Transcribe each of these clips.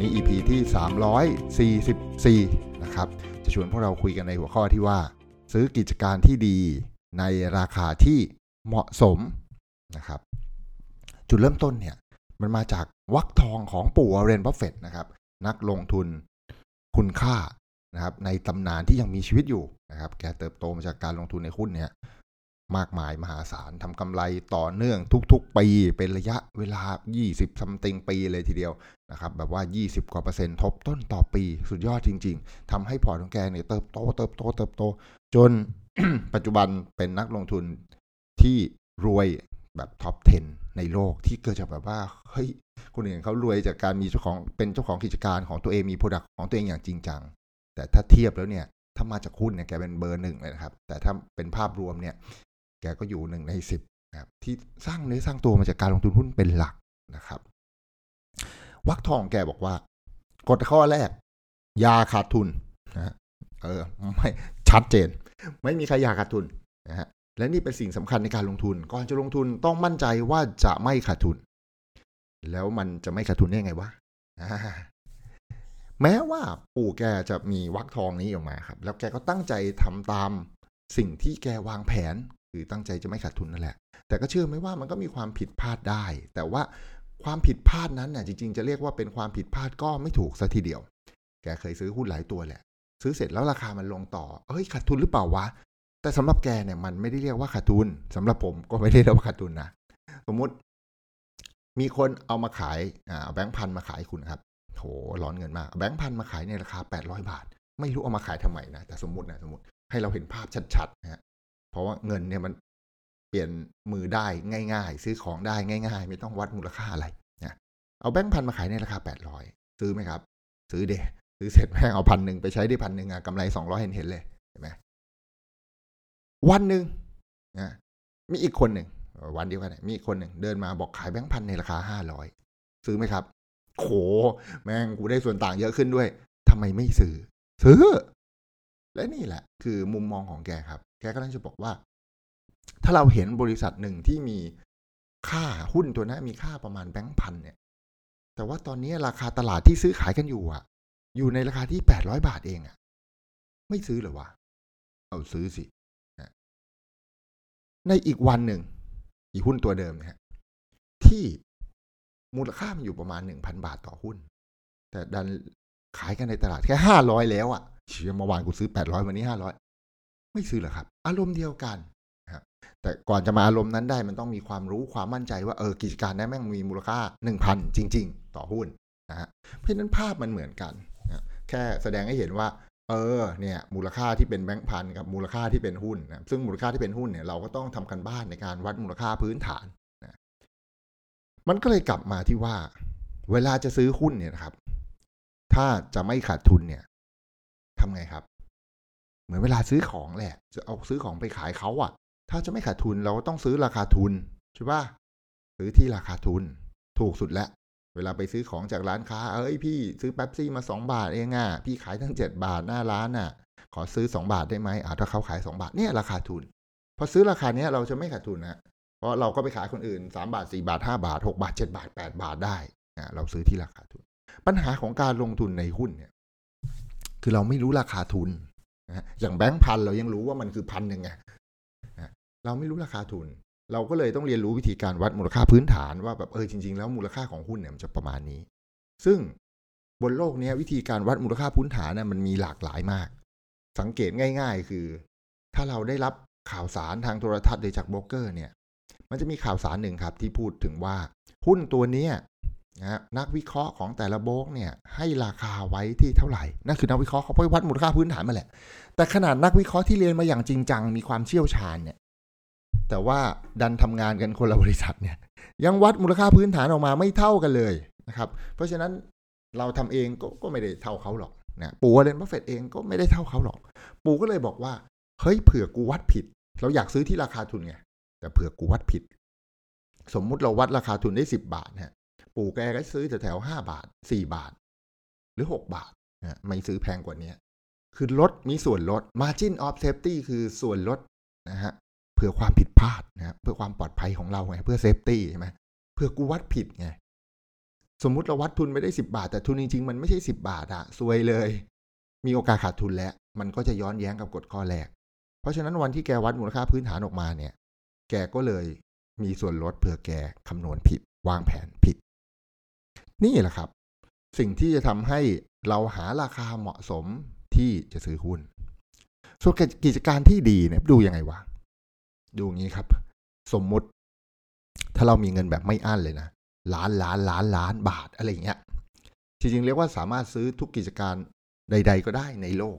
วันนี้ EP ที่ 344 นะครับ จะชวนพวกเราคุยกันในหัวข้อที่ว่า ซื้อกิจการที่ดีในราคาที่เหมาะสมนะครับ จุดเริ่มต้นเนี่ย มันมาจากวรรคทองของปู่วอร์เรนบัฟเฟตนะครับ นักลงทุนคุณค่านะครับ ในตำนานที่ยังมีชีวิตอยู่นะครับ แกเติบโตมาจากการลงทุนในหุ้นเนี่ย มากมายมหาศาลทำกำไรต่อเนื่องทุกๆ ปีเป็นระยะเวลา 20 something ปีเลยทีเดียวนะครับแบบว่า 20 กว่าเปอร์เซ็นต์ทบต้นต่อปีสุดยอดจริง ๆทำให้พอร์ตของแกเนี่ยเติบโตเติบโตเติบโต จนปัจจุบันเป็นนักลงทุนที่รวยแบบ top 10 ในโลกที่เกิดจากแบบว่าเฮ้ยคนอื่นเขารวยจากการมีเจ้าของเป็นเจ้าของกิจการของตัวเองมี product ของตัวเองอย่างจริงจัง แต่ถ้าเทียบแล้วเนี่ยถ้ามาจากหุ้นเนี่ยแกเป็นเบอร์หนึ่งเลยนะครับ แต่ถ้าเป็นภาพรวมเนี่ย แกก็อยู่หนึ่งในสิบนะครับที่สร้างเนื้อสร้างตัวมาจากการลงทุนหุ้นเป็นหลักนะครับวักทองแกบอกว่ากฎข้อแรก ยาขาดทุนนะเออไม่ชัดเจน ไม่มีใครอยากขาดทุนนะฮะและนี่เป็นสิ่งสำคัญในการลงทุน ก่อนจะลงทุนต้องมั่นใจว่าจะไม่ขาดทุน แล้วมันจะไม่ขาดทุนได้ไงวะแม้ว่าปู่แกจะมีวักทองนี้ออกมาครับ แล้วแกก็ตั้งใจทำตามสิ่งที่แกวางแผน คือตั้งใจจะไม่ขาดทุนนั่นแหละ แต่ก็เชื่อไหมว่ามันก็มีความผิดพลาดได้ แต่ว่าความผิดพลาดนั้นน่ะจริงๆ จะเรียกว่าเป็นความผิดพลาดก็ไม่ถูกซะทีเดียว แกเคยซื้อหุ้นหลายตัวแหละ ซื้อเสร็จแล้วราคามันลงต่อเฮ้ยขาดทุนหรือเปล่าวะ แต่สำหรับแกเนี่ยมันไม่ได้เรียกว่าขาดทุนสำหรับผมก็ไม่ได้เรียกว่าขาดทุนนะ สมมุติมีคนเอามาขายอ่าแบงค์พันมาขายคุณครับโหร้อนเงินมาก แบงค์พันมาขายในราคา 800 บาท ไม่รู้เอามาขายทำไมนะ แต่สมมตินะสมมติให้เราเห็นภาพชัดๆนะฮะ เพราะว่าเงินเนี่ยมันเปลี่ยนมือได้ง่าย ๆ ซื้อของได้ง่าย ๆ ไม่ต้องวัดมูลค่าอะไรนะเอาแบงค์พันมาขายในราคา 800 ซื้อไหมครับ ซื้อเดซื้อเสร็จแม่งเอาพันหนึ่งไปใช้ได้พันหนึ่งอะกำไรสองร้อยเห็นเห็นเลยเห็นไหมวันหนึ่งนะมีอีกคนหนึ่งวันเดียวกันมีอีกคนหนึ่งเดินมาบอกขายแบงค์พันในราคาห้าร้อยซื้อไหมครับ โขแม่งกูได้ส่วนต่างเยอะขึ้นด้วยทำไมไม่ซื้อ ซื้อ และนี่แหละคือมุมมองของแกครับ แกก็เลยจะบอกว่า ถ้าเราเห็นบริษัทหนึ่งที่มีค่าหุ้นตัวนั้นมีค่าประมาณแบงค์พันเนี่ย แต่ว่าตอนนี้ราคาตลาดที่ซื้อขายกันอยู่อะ อยู่ในราคาที่แปดร้อยบาทเองอะ ไม่ซื้อหรอวะ เอาซื้อสิ ในอีกวันหนึ่ง อีหุ้นตัวเดิมนะฮะที่มูลค่ามันอยู่ประมาณหนึ่งพันบาทต่อหุ้น แต่ดันขายกันในตลาดแค่ห้าร้อยแล้วอะ่ะ เชื่อเมื่อวานกูซื้อแปดร้อยวันนี้ห้าร้อยไม่ซื้อหรอครับ อารมณ์เดียวกันครับ แต่ก่อนจะมาอารมณ์นั้นได้มันต้องมีความรู้ความมั่นใจว่าเออกิจการนั้นแม่งมีมูลค่าหนึ่งพันจริง ๆ ต่อหุ้นนะฮะเพราะฉะนั้นภาพมันเหมือนกันนะแค่แสดงให้เห็นว่า เออเนี่ยมูลค่าที่เป็นแบงค์พันกับมูลค่าที่เป็นหุ้นนะซึ่งมูลค่าที่เป็นหุ้นเนี่ยเราก็ต้องทำกันบ้านในการวัดมูลค่าพื้นฐานนะมันก็เลยกลับมาที่ว่า เวลาจะซื้อหุ้นเนี่ยนะครับ ถ้าจะไม่ขาดทุนเนี่ย ทำไงครับ เหมือนเวลาซื้อของแหละ จะเอาซื้อของไปขายเขาอะถ้าจะไม่ขาดทุนเราก็ต้องซื้อราคาทุนใช่ปะซื้อที่ราคาทุน ถูกสุดแล้วเวลาไปซื้อของจากร้านค้า เอ้ยพี่ซื้อแป๊บซี่มาสองบาทเองอะ พี่ขายทั้งเจ็ดบาทหน้าร้านอะ ขอซื้อสองบาทได้ไหมอ่าถ้าเขาขายสองบาทเนี่ยราคาทุน พอซื้อราคาเนี้ยเราจะไม่ขาดทุนนะ เพราะเราก็ไปขายคนอื่นสามบาทสี่บาทห้าบาทหกบาทเจ็ดบาทแปดบาทได้เราซื้อที่ราคาทุน ปัญหาของการลงทุนในหุ้นเนี่ย คือเราไม่รู้ราคาทุนอย่างแบงค์พันเรายังรู้ว่ามันคือพันหนึ่งไงเราไม่รู้ราคาทุน เราก็เลยต้องเรียนรู้วิธีการวัดมูลค่าพื้นฐานว่าแบบเออจริง ๆ แล้วมูลค่าของหุ้นเนี่ยมันจะประมาณนี้ ซึ่งบนโลกนี้วิธีการวัดมูลค่าพื้นฐานเนี่ยมันมีหลากหลายมาก สังเกตง่าย ๆ คือ ถ้าเราได้รับข่าวสารทางโทรทัศน์โดยจากโบรกเกอร์เนี่ย มันจะมีข่าวสารหนึ่งครับที่พูดถึงว่าหุ้นตัวนี้ นะนักวิเคราะห์ของแต่ละโบกเนี่ยให้ราคาไว้ที่เท่าไหร่นั่นคือนักวิเคราะห์เขาไปวัดมูลค่าพื้นฐานมาแหละ แต่ขนาดนักวิเคราะห์ที่เรียนมาอย่างจริงจังมีความเชี่ยวชาญเนี่ยแต่ว่าดันทำงานกันคนละบริษัทเนี่ยยังวัดมูลค่าพื้นฐานออกมาไม่เท่ากันเลยนะครับ เพราะฉะนั้นเราทำเองก็ก็ไม่ได้เท่าเขาหรอกนะปู่วอร์เรนบัฟเฟตเองก็ไม่ได้เท่าเขาหรอก ปู่ก็เลยบอกว่าเฮ้ยเผื่อกูวัดผิด เราอยากซื้อที่ราคาทุนไงแต่เผื่อกูวัดผิด สมมุติเราวัดราคาทุนได้สิบบาทเนี่ย ปู่แกก็ซื้อแถวห้าบาทสี่บาท หรือหกบาทนะไม่ซื้อแพงกว่านี้คือลดมีส่วนลด margin of safety คือส่วนลดนะฮะเพื่อความผิดพลาดนะเพื่อความปลอดภัยของเราไงเพื่อเซฟตี้ใช่ไหมเพื่อกูวัดผิดไงสมมุติเราวัดทุนไปได้สิบาท แต่ทุนจริงๆมันไม่ใช่สิบาทอะซวยเลย มีโอกาสขาดทุนแล้ว มันก็จะย้อนแย้งกับกฎข้อแรก เพราะฉะนั้นวันที่แกวัดมูลค่าพื้นฐานออกมาเนี่ย แกก็เลยมีส่วนลดเผื่อแกคำนวณผิด วางแผนผิด นี่แหละครับ สิ่งที่จะทำให้เราหาราคาเหมาะสมที่จะซื้อหุ้น ส่วนกิจการที่ดีเนี่ยดูยังไงวะ ดูงี้ครับ สมมุติ ถ้าเรามีเงินแบบไม่อั้นเลยนะล้านล้านล้านล้านบาทอะไรเงี้ย จริงๆ เรียกว่าสามารถซื้อทุกกิจการใด ๆ ก็ได้ในโลก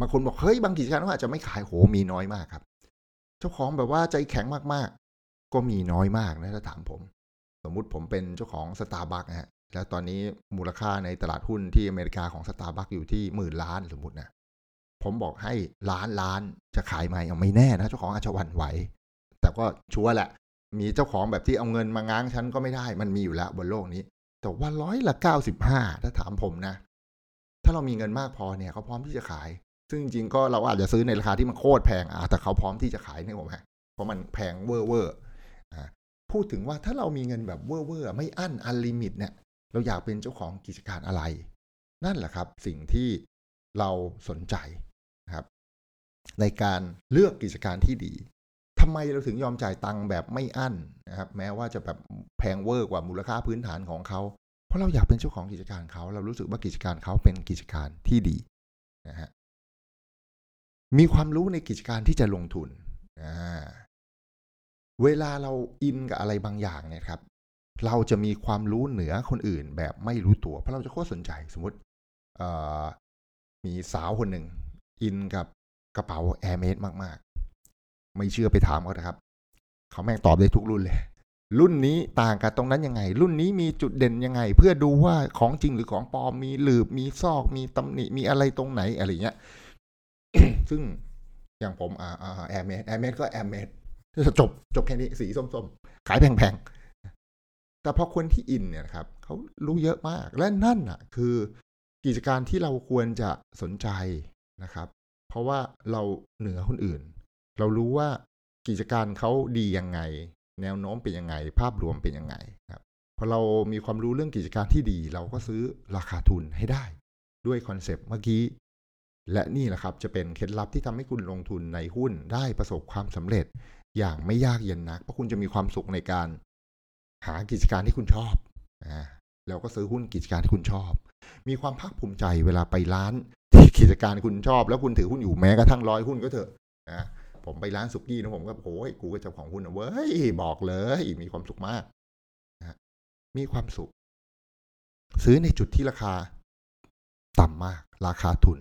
บางคนบอกเฮ้ยบางกิจการเขาอาจจะไม่ขายโหมีน้อยมากครับ เจ้าของแบบว่าใจแข็งมากๆ ก็มีน้อยมากนะถ้าถามผม สมมุติผมเป็นเจ้าของสตาร์บัคนะฮะ แล้วตอนนี้มูลค่าในตลาดหุ้นที่อเมริกาของสตาร์บัคอยู่ที่หมื่นล้านสมมตินะผมบอกให้ล้านล้านจะขายไหมยังไม่แน่นะเจ้าของอาจจะวันไหว แต่ก็ชัวร์แหละ มีเจ้าของแบบที่เอาเงินมาง้างฉันก็ไม่ได้ มันมีอยู่แล้วบนโลกนี้ แต่ว่าร้อยละเก้าสิบห้าถ้าถามผมนะ ถ้าเรามีเงินมากพอเนี่ยเขาพร้อมที่จะขาย ซึ่งจริงๆก็เราอาจจะซื้อในราคาที่มันโคตรแพงอะแต่เขาพร้อมที่จะขายนี่ผมฮะเพราะมันแพงเวอร์เวอร์พูดถึงว่าถ้าเรามีเงินแบบเวอร์เวอร์ไม่อั้น unlimit เนี่ย เราอยากเป็นเจ้าของกิจการอะไร นั่นแหละครับ สิ่งที่เราสนใจนะครับ ในการเลือกกิจการที่ดีทำไมเราถึงยอมจ่ายตังค์แบบไม่อั้นนะครับ แม้ว่าจะแบบแพงเวอร์กว่ามูลค่าพื้นฐานของเขา เพราะเราอยากเป็นเจ้าของกิจการเขา เรารู้สึกว่ากิจการเขาเป็นกิจการที่ดีนะฮะมีความรู้ในกิจการที่จะลงทุน เวลาเราอินกับอะไรบางอย่างเนี่ยครับ เราจะมีความรู้เหนือคนอื่นแบบไม่รู้ตัว เพราะเราจะโคตรสนใจสมมติมีสาวคนหนึ่งอินกับกระเป๋าแอร์เมสมาก ๆ ไม่เชื่อไปถามเขานะครับ เขาแม่งตอบได้ทุกรุ่นเลย รุ่นนี้ต่างกับตรงนั้นยังไง รุ่นนี้มีจุดเด่นยังไง เพื่อดูว่าของจริงหรือของปลอมมีหลืบมีซอกมีตำหนิมีอะไรตรงไหนอะไรเงี้ยซึ่งอย่างผมอ่า Hermès Hermès ก็ Hermès จบจบแค่นี้สีส้มๆ ขายแพงๆ แต่พอคนที่อินเนี่ยครับเขารู้เยอะมากและนั่นอะคือกิจการที่เราควรจะสนใจนะครับ เพราะว่าเราเหนือคนอื่น เรารู้ว่ากิจการเขาดียังไง แนวโน้มเป็นยังไง ภาพรวมเป็นยังไงครับพอเรามีความรู้เรื่องกิจการที่ดี เราก็ซื้อราคาทุนให้ได้ ด้วยคอนเซปต์เมื่อกี้ และนี่แหละครับจะเป็นเคล็ดลับที่ทำให้คุณลงทุนในหุ้นได้ประสบความสำเร็จอย่างไม่ยากเย็นนักเพราะคุณจะมีความสุขในการ หากิจการที่คุณชอบอ่าแล้วก็ซื้อหุ้นกิจการที่คุณชอบ มีความภาคภูมิใจเวลาไปร้านที่กิจการคุณชอบ แล้วคุณถือหุ้นอยู่แม้กระทั่งร้อยหุ้นก็เถอะนะผมไปร้านสุกี้นะผมก็โอ้ยกูก็เจ้าของหุ้นนะเว้ยบอกเลยมีความสุขมากนะมีความสุข ซื้อในจุดที่ราคา ต่ำมาก ราคาทุน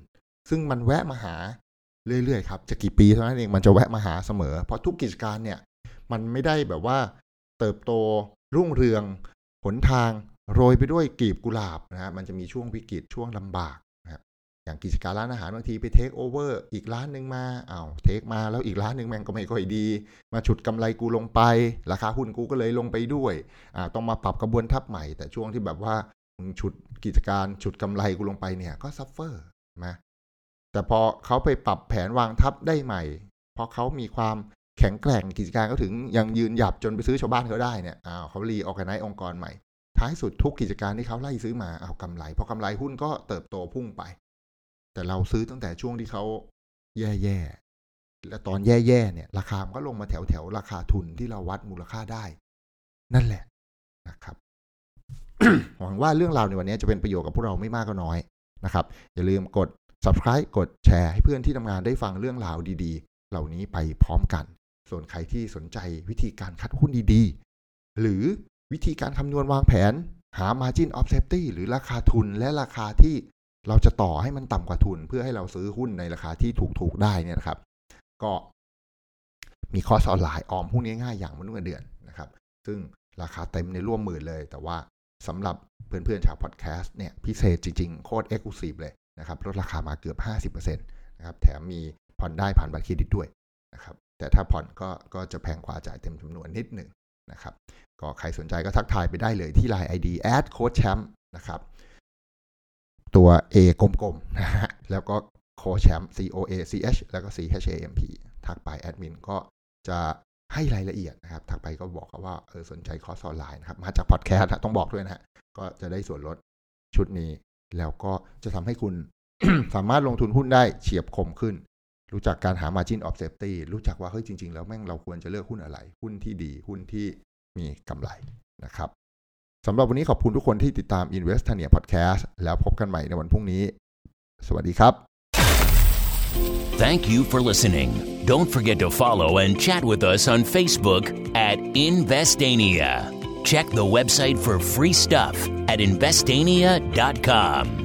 ซึ่งมันแวะมาหาเรื่อยๆครับจะกี่ปีเท่านั้นเองมันจะแวะมาหาเสมอ เพราะทุกกิจการเนี่ย มันไม่ได้แบบว่า เติบโต รุ่งเรืองหนทางโรยไปด้วยกลีบกุหลาบนะฮะมันจะมีช่วงวิกฤตช่วงลำบากนะครับอย่างกิจการร้านอาหารบางทีไปเทคโอเวอร์อีกร้านหนึ่งมาเอา้าเทคมาแล้วอีกร้านหนึ่งแม่งก็ไม่ค่อยดี มาฉุดกำไรกูลงไป ราคาหุ้นกูก็เลยลงไปด้วยอ่าต้องมาปรับกระบวนทัพใหม่ แต่ช่วงที่แบบว่ามึงฉุดกิจการฉุดกำไรกูลงไปเนี่ยก็ suffer นะแต่พอเขาไปปรับแผนวางทัพได้ใหม่เพราะเขามีความ แข็งแกร่งกิจการเขาถึงยังยืนหยัดจนไปซื้อชาวบ้านเขาได้เนี่ยอ้าวเขา reorganize องค์กรใหม่ ท้ายสุดทุกกิจการที่เขาไล่ซื้อมาเอากำไรพอกำไรหุ้นก็เติบโตพุ่งไป แต่เราซื้อตั้งแต่ช่วงที่เขาแย่ๆและตอนแย่ๆเนี่ย ราคามันก็ลงมาแถวๆราคาทุนที่เราวัดมูลค่าได้ นั่นแหละนะครับหวังว่าเรื่องราวในวันนี้จะเป็นประโยชน์กับพวกเราไม่มากก็น้อยนะครับ อย่าลืมกด subscribe กดแชร์ให้เพื่อนที่ทำงานได้ฟังเรื่องราวดีๆ เหล่านี้ไปพร้อมกัน ส่วนใครที่สนใจวิธีการคัดหุ้นดีๆ หรือวิธีการคำนวณวางแผน หา margin of safety หรือราคาทุนและราคาที่เราจะต่อให้มันต่ำกว่าทุน เพื่อให้เราซื้อหุ้นในราคาที่ถูกๆได้เนี่ยนะครับ ก็มีคอร์สออนไลน์ออมหุ้นง่ายๆอย่างมนุษย์เงินเดือนนะครับ ซึ่งราคาเต็มในร่วมหมื่นเลย แต่ว่าสำหรับเพื่อนๆชาวพอดแคสต์เนี่ยพิเศษจริงๆ โคตร exclusive เลยนะครับลดราคามาเกือบ 50%นะครับแถมมีผ่อนได้ผ่านบัตรเครดิตด้วยนะครับ แต่ถ้าผ่อนก็ก็จะแพงกว่าจ่ายเต็มจำนวนนิดหนึ่งนะครับ ก็ใครสนใจก็ทักทายไปได้เลยที่ Line ID แอด Coach Champนะครับ ตัว A กลมๆนะฮะแล้วก็ Coach Champ C O A C H แล้วก็ C H A M P ทักไปแอดมินก็จะให้รายละเอียดนะครับ ทักไปก็บอกว่าเออสนใจคอร์สออนไลน์นะครับ มาจากพอดแคสต์ต้องบอกด้วยนะฮะก็จะได้ส่วนลดชุดนี้ แล้วก็จะทำให้คุณสามารถลงทุนหุ้นได้เฉียบคมขึ้น รู้จักการหา margin of safety รู้จักว่าเฮ้ยจริง ๆ แล้วแม่งเราควรจะเลือกหุ้นอะไร หุ้นที่ดีหุ้นที่มีกำไรนะครับสำหรับวันนี้ขอบคุณทุกคนที่ติดตาม Investania Podcast แล้วพบกันใหม่ในวันพรุ่งนี้ สวัสดีครับ Thank you for listening. Don't forget to follow and chat with us on Facebook at Investania. Check the website for free stuff at investania.com.